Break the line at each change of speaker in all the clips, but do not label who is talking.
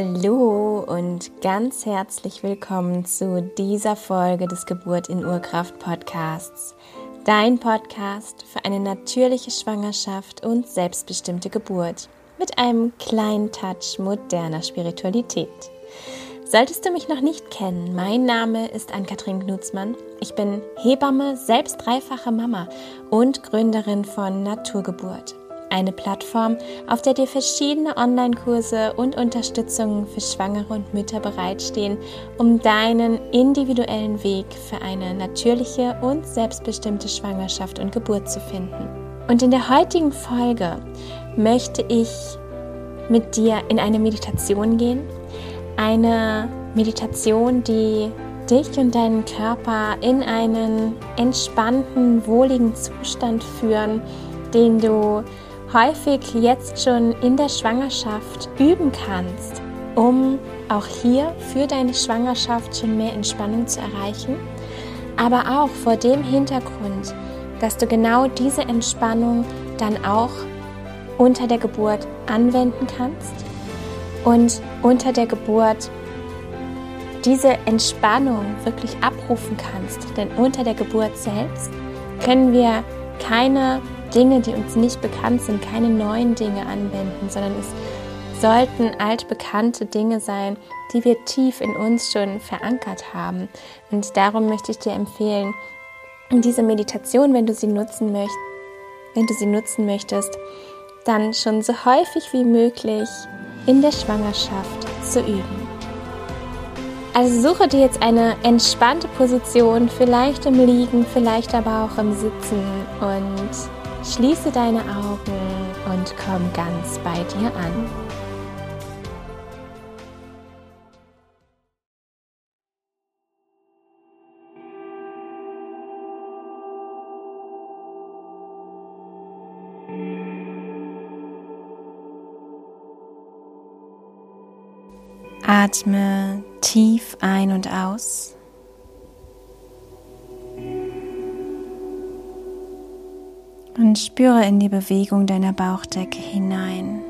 Hallo und ganz herzlich willkommen zu dieser Folge des Geburt in Urkraft Podcasts. Dein Podcast für eine natürliche Schwangerschaft und selbstbestimmte Geburt mit einem kleinen Touch moderner Spiritualität. Solltest du mich noch nicht kennen, mein Name ist Ann-Kathrin Knutzmann. Ich bin Hebamme, selbst dreifache Mama und Gründerin von Naturgeburt eine Plattform, auf der dir verschiedene Online-Kurse und Unterstützungen für Schwangere und Mütter bereitstehen, um deinen individuellen Weg für eine natürliche und selbstbestimmte Schwangerschaft und Geburt zu finden. Und in der heutigen Folge möchte ich mit dir in eine Meditation gehen. Eine Meditation, die dich und deinen Körper in einen entspannten, wohligen Zustand führen, den du häufig jetzt schon in der Schwangerschaft üben kannst, um auch hier für deine Schwangerschaft schon mehr Entspannung zu erreichen, aber auch vor dem Hintergrund, dass du genau diese Entspannung dann auch unter der Geburt anwenden kannst und unter der Geburt diese Entspannung wirklich abrufen kannst. Denn unter der Geburt selbst können wir keine Dinge, die uns nicht bekannt sind, keine neuen Dinge anwenden, sondern es sollten altbekannte Dinge sein, die wir tief in uns schon verankert haben. Und darum möchte ich dir empfehlen, diese Meditation, wenn du sie nutzen möchtest, wenn du sie nutzen möchtest, dann schon so häufig wie möglich in der Schwangerschaft zu üben. Also suche dir jetzt eine entspannte Position, vielleicht im Liegen, vielleicht aber auch im Sitzen und Schließe deine Augen und komm ganz bei dir an. Atme tief ein und aus. Und spüre in die Bewegung deiner Bauchdecke hinein.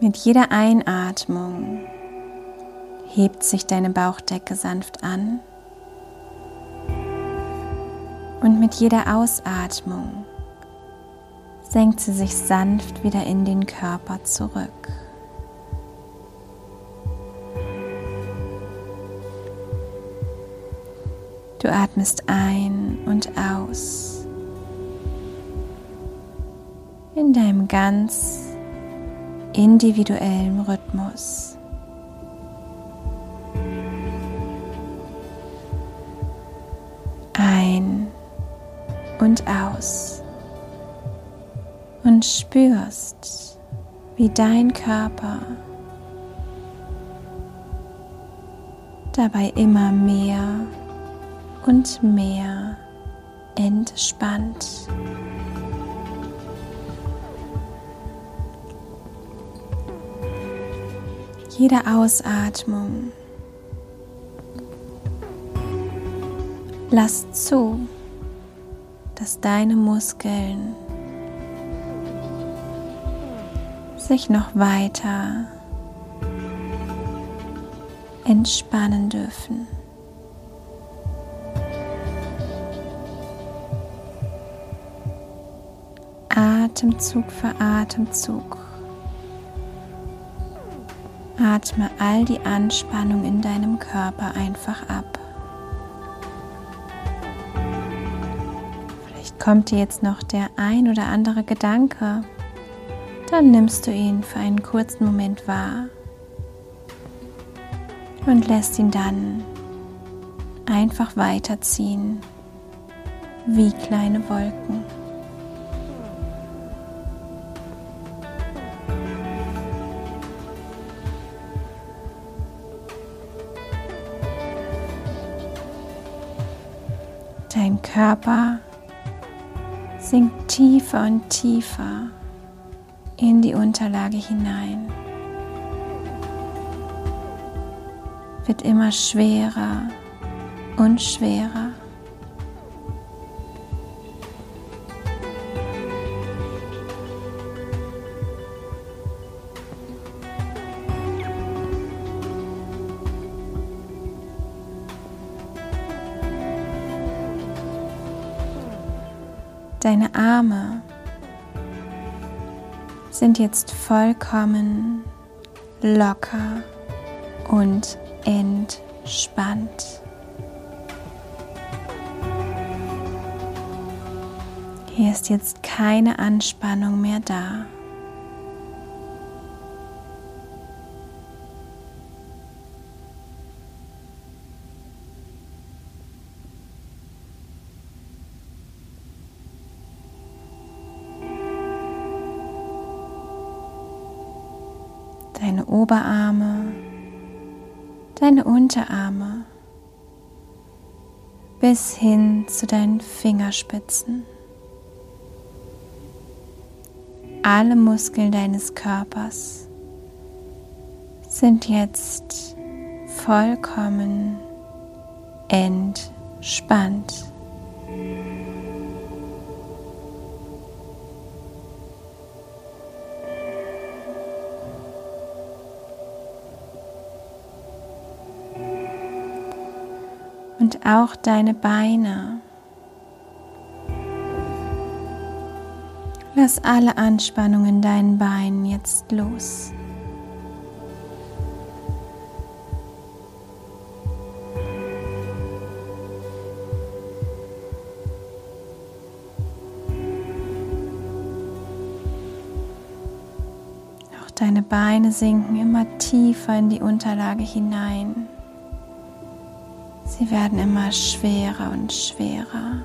Mit jeder Einatmung hebt sich deine Bauchdecke sanft an und mit jeder Ausatmung senkt sie sich sanft wieder in den Körper zurück. Du atmest ein und aus in deinem ganz individuellen Rhythmus. Ein und aus spürst, wie dein Körper dabei immer mehr und mehr entspannt. Jede Ausatmung lass zu, dass deine Muskeln sich noch weiter entspannen dürfen. Atemzug für Atemzug. Atme all die Anspannung in deinem Körper einfach ab. Vielleicht kommt dir jetzt noch der ein oder andere Gedanke, dann nimmst du ihn für einen kurzen Moment wahr und lässt ihn dann einfach weiterziehen wie kleine Wolken. Dein Körper sinkt tiefer und tiefer in die Unterlage hinein. wird immer schwerer und schwerer. Deine Arme sind jetzt vollkommen locker und entspannt. Hier ist jetzt keine Anspannung mehr da. Deine Oberarme, deine Unterarme bis hin zu deinen Fingerspitzen. Alle Muskeln deines Körpers sind jetzt vollkommen entspannt. Und auch deine Beine. Lass alle Anspannung in deinen Beinen jetzt los. Auch deine Beine sinken immer tiefer in die Unterlage hinein. Sie werden immer schwerer und schwerer.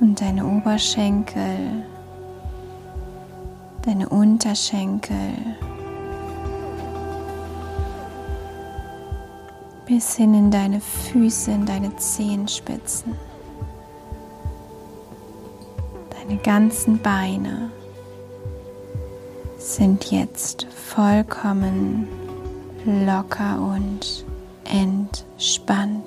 Und deine Oberschenkel, deine Unterschenkel, bis hin in deine Füße, in deine Zehenspitzen, deine ganzen Beine sind jetzt vollkommen locker und entspannt.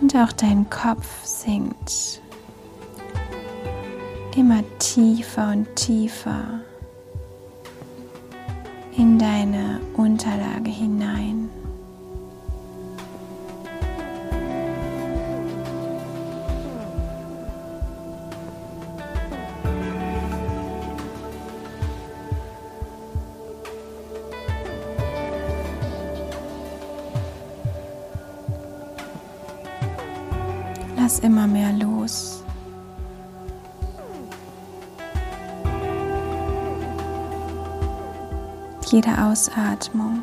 Und auch dein Kopf sinkt immer tiefer und tiefer in deine Unterlage hinein. Lass immer mehr los. Jede Ausatmung.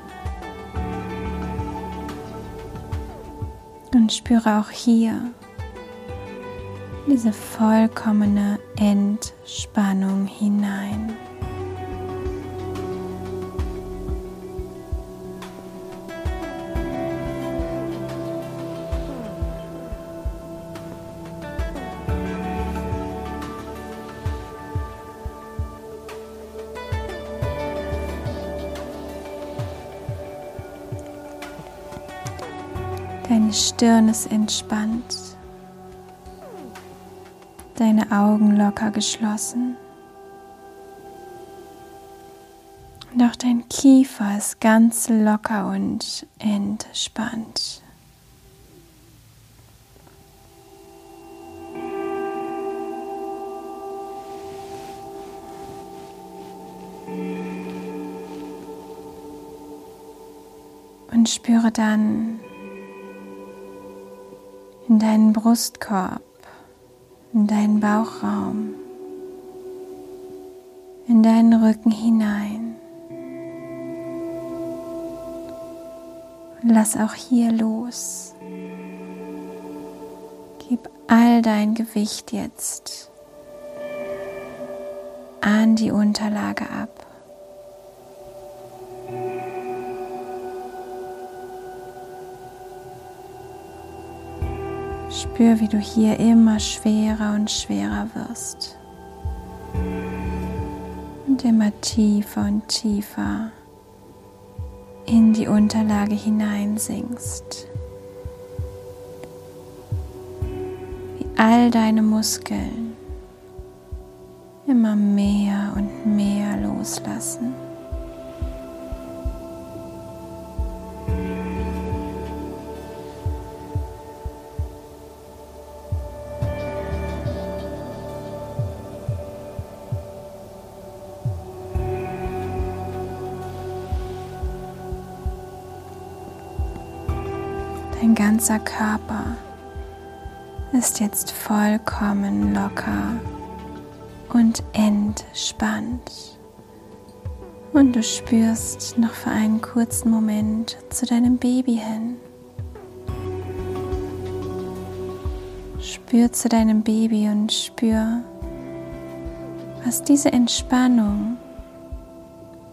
Und spüre auch hier diese vollkommene Entspannung hinein. Stirn ist entspannt, deine Augen locker geschlossen auch dein Kiefer ist ganz locker und entspannt. Und spüre dann, in deinen Brustkorb, in deinen Bauchraum, in in deinen Rücken hinein. Lass auch hier los. Gib all dein Gewicht jetzt an die Unterlage ab. Spür, wie du hier immer schwerer und schwerer wirst. Und immer tiefer und tiefer in die Unterlage hineinsinkst. Wie all deine Muskeln immer mehr und mehr loslassen. Ganzer Körper ist jetzt vollkommen locker und entspannt. Und du spürst noch für einen kurzen Moment zu deinem Baby hin. Spür zu deinem Baby und spür, was diese Entspannung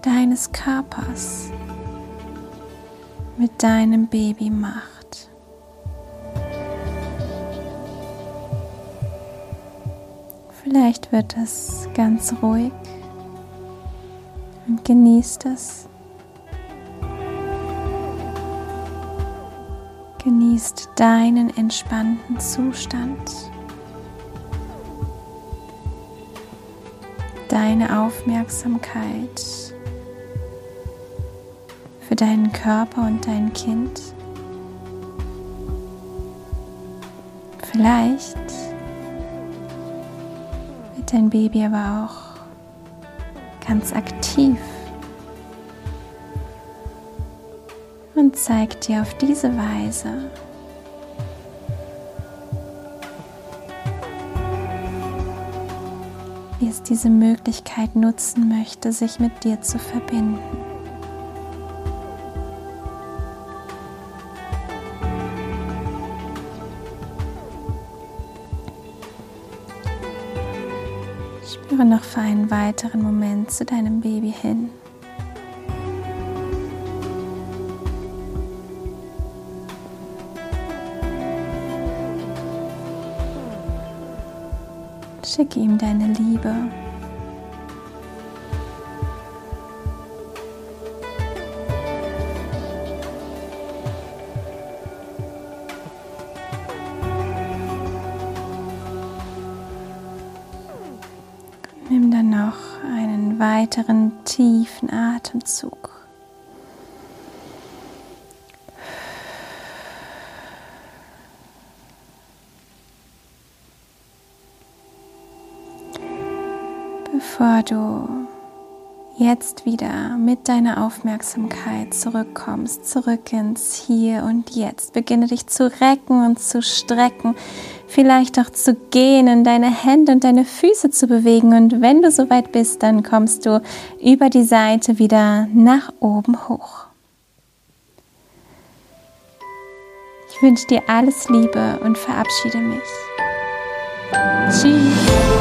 deines Körpers mit deinem Baby macht. Vielleicht wird es ganz ruhig und genießt es. Genießt deinen entspannten Zustand. Deine Aufmerksamkeit für deinen Körper und dein Kind. Vielleicht dein Baby aber auch ganz aktiv und zeigt dir auf diese Weise, wie es diese Möglichkeit nutzen möchte, sich mit dir zu verbinden. Spüre noch für einen weiteren Moment zu deinem Baby hin. Schicke ihm deine Liebe. Nimm dann noch einen weiteren tiefen Atemzug. Bevor du jetzt wieder mit deiner Aufmerksamkeit zurückkommst, zurück ins Hier und Jetzt. Beginne dich zu recken und zu strecken, vielleicht auch zu gehen, deine Hände und deine Füße zu bewegen. Und wenn du soweit bist, dann kommst du über die Seite wieder nach oben hoch. Ich wünsche dir alles Liebe und verabschiede mich. Tschüss.